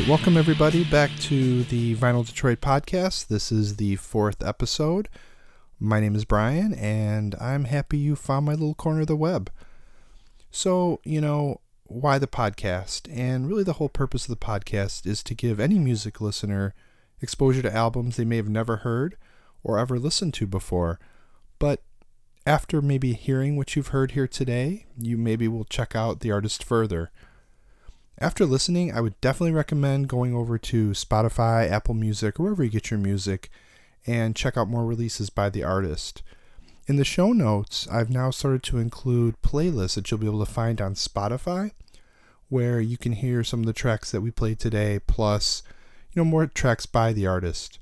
right, welcome everybody back to the Vinyl Detroit podcast. This is the fourth episode. My name is Brian, and I'm happy you found my little corner of the web. So, you know, why the podcast? And really, the whole purpose of the podcast is to give any music listener exposure to albums they may have never heard or ever listened to before. But after maybe hearing what you've heard here today, you maybe will check out the artist further. After listening, I would definitely recommend going over to Spotify, Apple Music, or wherever you get your music and check out more releases by the artist. In the show notes, I've now started to include playlists that you'll be able to find on Spotify where you can hear some of the tracks that we played today plus, you know, more tracks by the artist.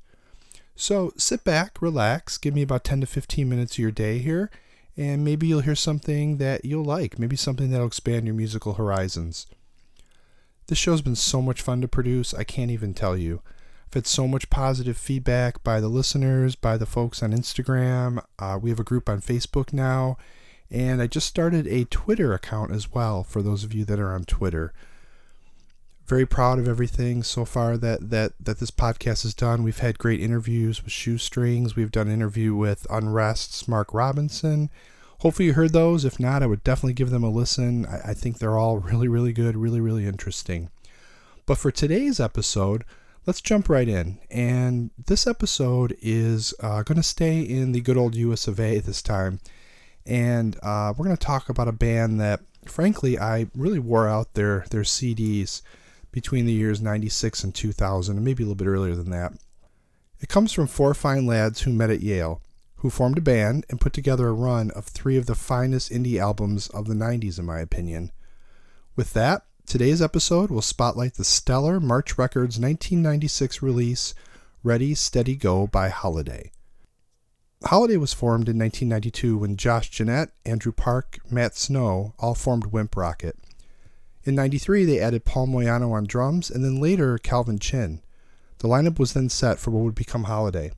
So sit back, relax, give me about 10 to 15 minutes of your day here, and maybe you'll hear something that you'll like, maybe something that'll expand your musical horizons. This show's been so much fun to produce, I can't even tell you. I've had so much positive feedback by the listeners, by the folks on Instagram. Uh, we have a group on Facebook now, and I just started a Twitter account as well for those of you that are on Twitter. Very proud of everything so far that, that, that this podcast has done. We've had great interviews with Shoestrings. We've done an interview with Unrest's Mark Robinson. Hopefully you heard those. If not, I would definitely give them a listen. I, I think they're all really, really good, really, really interesting. But for today's episode, let's jump right in. And this episode is uh, going to stay in the good old US of A this time. And uh, we're going to talk about a band that, frankly, I really wore out their, their CDs between the years 96 and 2000, and maybe a little bit earlier than that. It comes from four fine lads who met at Yale who formed a band and put together a run of three of the finest indie albums of the 90s, in my opinion. With that, today's episode will spotlight the stellar March Records 1996 release, Ready, Steady, Go by Holiday. Holiday was formed in 1992 when Josh Genet, Andrew Park, Matt Snow all formed Wimp Rocket. In 93, they added Paul Moyano on drums and then later Calvin Chin. The lineup was then set for what would become Holiday.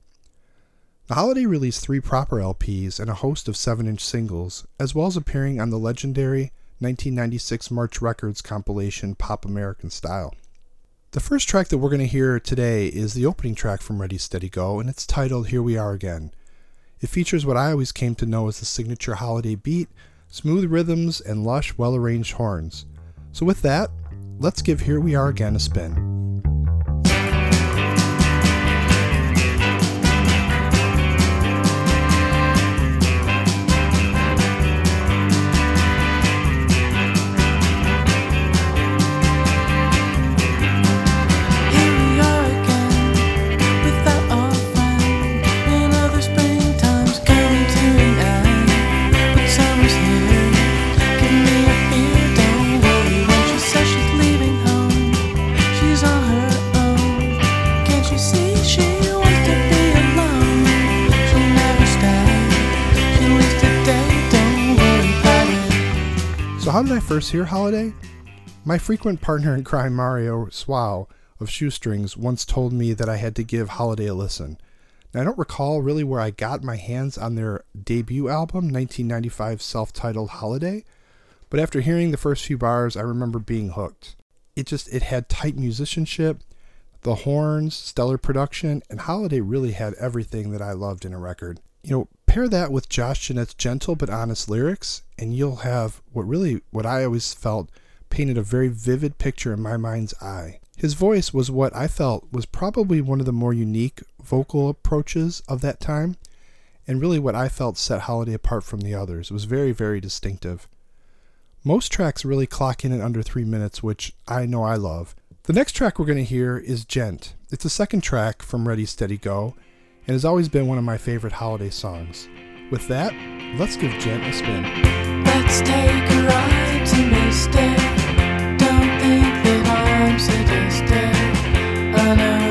The Holiday released three proper LPs and a host of 7 inch singles, as well as appearing on the legendary 1996 March Records compilation Pop American Style. The first track that we're going to hear today is the opening track from Ready Steady Go, and it's titled Here We Are Again. It features what I always came to know as the signature holiday beat, smooth rhythms, and lush, well arranged horns. So, with that, let's give Here We Are Again a spin. How did I first hear Holiday? My frequent partner in crime, Mario Swao of Shoestrings, once told me that I had to give Holiday a listen. Now, I don't recall really where I got my hands on their debut album, 1995 self titled Holiday, but after hearing the first few bars, I remember being hooked. It just it had tight musicianship, the horns, stellar production, and Holiday really had everything that I loved in a record. You know, pair that with Josh Genet's gentle but honest lyrics, and you'll have what really, what I always felt painted a very vivid picture in my mind's eye. His voice was what I felt was probably one of the more unique vocal approaches of that time, and really what I felt set Holiday apart from the others. It was very, very distinctive. Most tracks really clock in at under three minutes, which I know I love. The next track we're going to hear is Gent. It's the second track from Ready Steady Go, and has always been one of my favorite holiday songs. With that, let's give Gent a spin. Let's take a ride to. Don't think that I'm. I know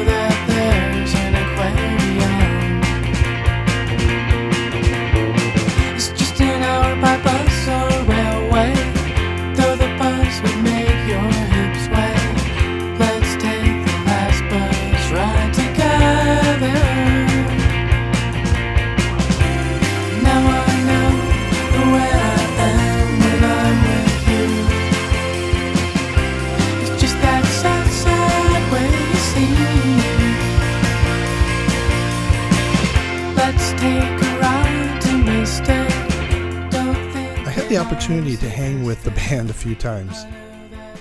the opportunity to hang with the band a few times.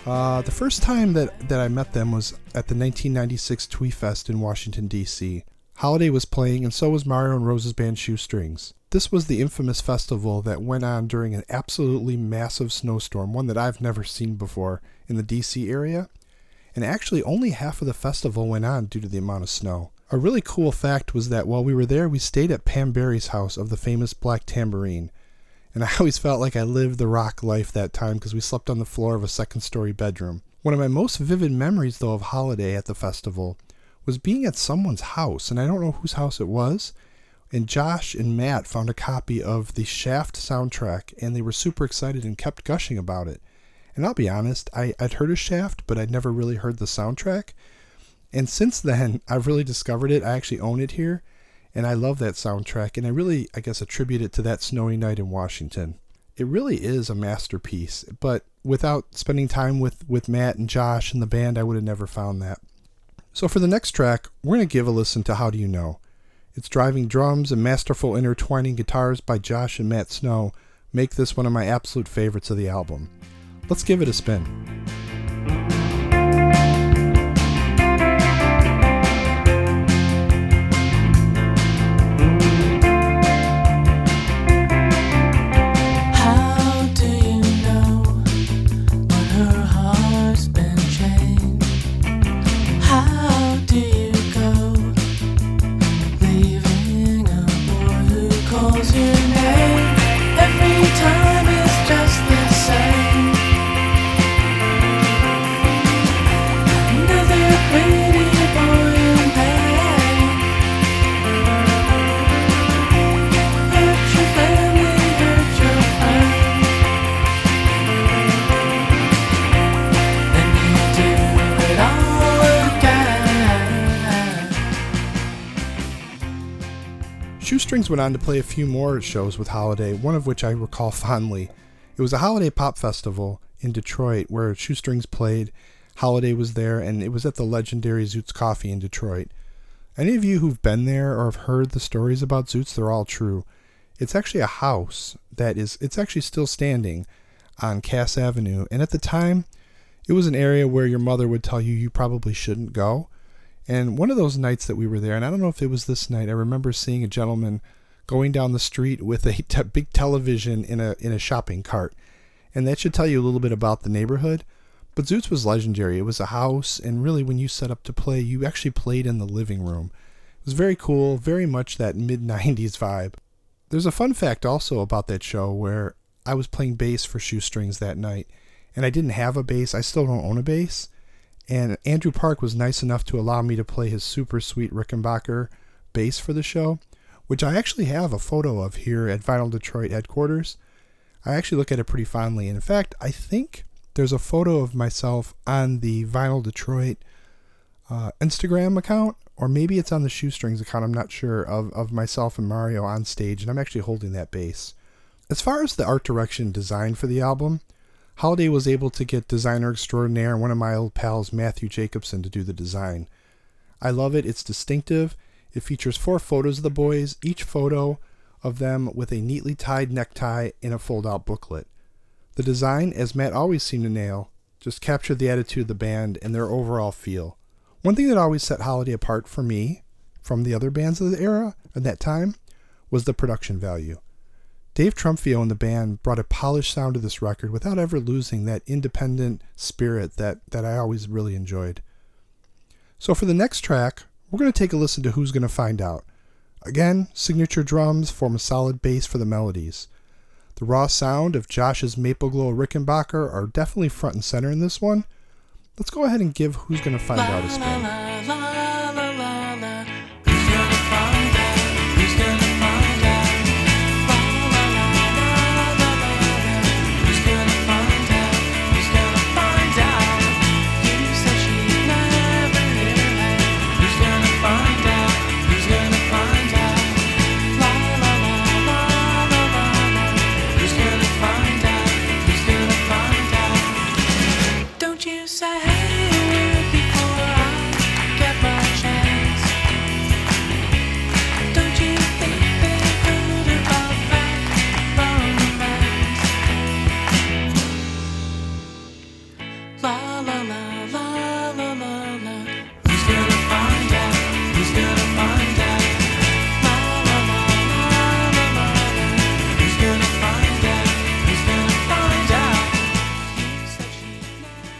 Uh, the first time that, that I met them was at the 1996 Twee Fest in Washington, D.C. Holiday was playing, and so was Mario and Rose's band Shoestrings. This was the infamous festival that went on during an absolutely massive snowstorm, one that I've never seen before in the DC area. And actually, only half of the festival went on due to the amount of snow. A really cool fact was that while we were there, we stayed at Pam Berry's house of the famous Black Tambourine. And I always felt like I lived the rock life that time because we slept on the floor of a second story bedroom. One of my most vivid memories, though, of Holiday at the festival was being at someone's house, and I don't know whose house it was, and Josh and Matt found a copy of the Shaft soundtrack and they were super excited and kept gushing about it. And I'll be honest, I, I'd heard of Shaft, but I'd never really heard the soundtrack. And since then, I've really discovered it. I actually own it here, and I love that soundtrack. And I really, I guess, attribute it to that snowy night in Washington. It really is a masterpiece, but without spending time with, with Matt and Josh and the band, I would have never found that. So for the next track, we're going to give a listen to How Do You Know? Its driving drums and masterful intertwining guitars by Josh and Matt Snow make this one of my absolute favorites of the album. Let's give it a spin. Shoestrings went on to play a few more shows with Holiday, one of which I recall fondly. It was a holiday pop festival in Detroit where Shoestrings played. Holiday was there, and it was at the legendary Zoot's Coffee in Detroit. Any of you who've been there or have heard the stories about Zoot's, they're all true. It's actually a house that is, it's actually still standing on Cass Avenue, and at the time, it was an area where your mother would tell you you probably shouldn't go. And one of those nights that we were there, and I don't know if it was this night, I remember seeing a gentleman going down the street with a te- big television in a in a shopping cart, and that should tell you a little bit about the neighborhood. But Zoot's was legendary. It was a house, and really, when you set up to play, you actually played in the living room. It was very cool, very much that mid '90s vibe. There's a fun fact also about that show where I was playing bass for Shoestrings that night, and I didn't have a bass. I still don't own a bass. And Andrew Park was nice enough to allow me to play his super sweet Rickenbacker bass for the show, which I actually have a photo of here at Vinyl Detroit headquarters. I actually look at it pretty fondly. In fact, I think there's a photo of myself on the Vinyl Detroit uh, Instagram account, or maybe it's on the Shoestrings account. I'm not sure of, of myself and Mario on stage, and I'm actually holding that bass. As far as the art direction design for the album, Holiday was able to get designer extraordinaire, and one of my old pals, Matthew Jacobson, to do the design. I love it. It's distinctive. It features four photos of the boys, each photo of them with a neatly tied necktie in a fold out booklet. The design, as Matt always seemed to nail, just captured the attitude of the band and their overall feel. One thing that always set Holiday apart for me from the other bands of the era at that time was the production value. Dave Trumfio and the band brought a polished sound to this record without ever losing that independent spirit that, that I always really enjoyed. So for the next track, we're going to take a listen to Who's Gonna Find Out. Again, signature drums form a solid base for the melodies. The raw sound of Josh's Maple Glow Rickenbacker are definitely front and center in this one. Let's go ahead and give Who's Gonna Find Out a spin.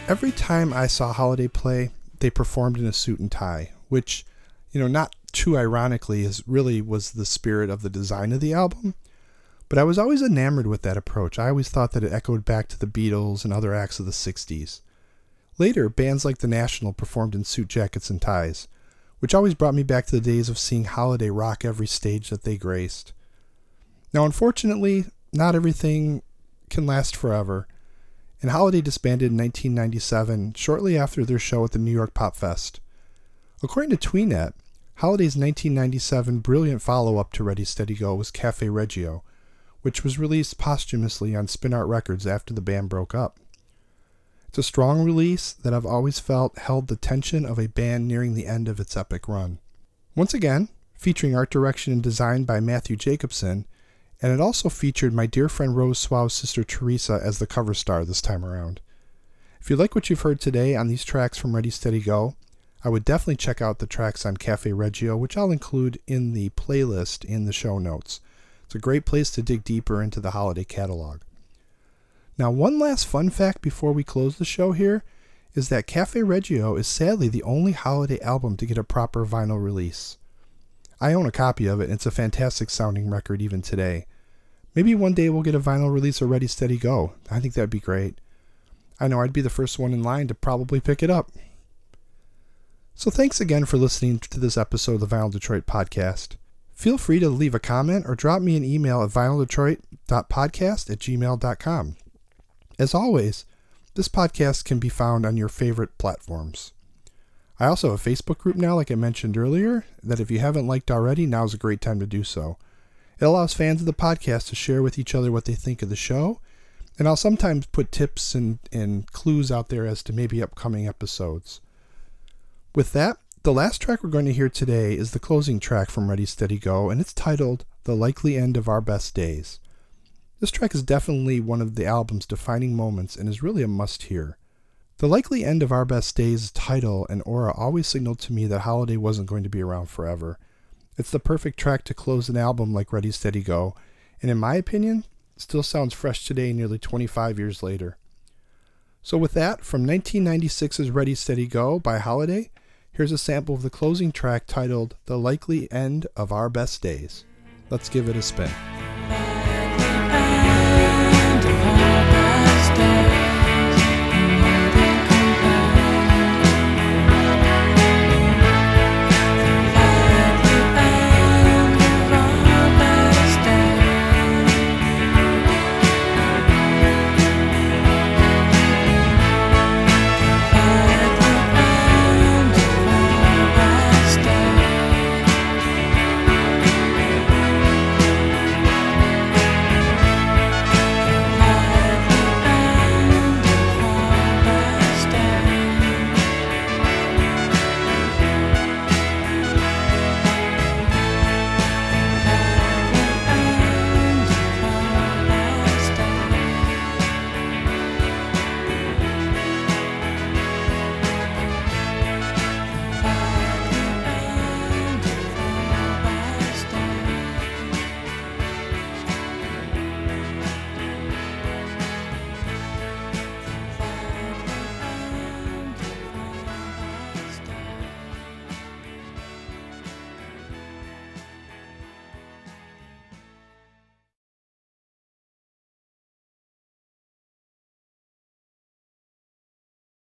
Every time I saw Holiday play, they performed in a suit and tie, which, you know, not too ironically, is really was the spirit of the design of the album. But I was always enamored with that approach. I always thought that it echoed back to the Beatles and other acts of the 60s. Later, bands like The National performed in suit jackets and ties, which always brought me back to the days of seeing Holiday rock every stage that they graced. Now, unfortunately, not everything can last forever, and Holiday disbanded in 1997, shortly after their show at the New York Pop Fest. According to Tweenet, Holiday's 1997 brilliant follow up to Ready Steady Go was Cafe Reggio, which was released posthumously on Spin Art Records after the band broke up. It's a strong release that I've always felt held the tension of a band nearing the end of its epic run. Once again, featuring art direction and design by Matthew Jacobson, and it also featured my dear friend Rose Swow's sister Teresa as the cover star this time around. If you like what you've heard today on these tracks from Ready Steady Go, I would definitely check out the tracks on Cafe Reggio, which I'll include in the playlist in the show notes. It's a great place to dig deeper into the holiday catalog. Now, one last fun fact before we close the show here is that Cafe Reggio is sadly the only holiday album to get a proper vinyl release. I own a copy of it, and it's a fantastic sounding record even today. Maybe one day we'll get a vinyl release of Ready Steady Go. I think that'd be great. I know I'd be the first one in line to probably pick it up. So thanks again for listening to this episode of the Vinyl Detroit podcast. Feel free to leave a comment or drop me an email at vinyldetroit.podcast at gmail.com. As always, this podcast can be found on your favorite platforms. I also have a Facebook group now, like I mentioned earlier, that if you haven't liked already, now's a great time to do so. It allows fans of the podcast to share with each other what they think of the show, and I'll sometimes put tips and, and clues out there as to maybe upcoming episodes. With that, the last track we're going to hear today is the closing track from Ready Steady Go, and it's titled The Likely End of Our Best Days. This track is definitely one of the album's defining moments and is really a must hear. The likely end of Our Best Days title and aura always signaled to me that Holiday wasn't going to be around forever. It's the perfect track to close an album like Ready Steady Go, and in my opinion, still sounds fresh today nearly 25 years later. So, with that, from 1996's Ready Steady Go by Holiday, here's a sample of the closing track titled The Likely End of Our Best Days. Let's give it a spin.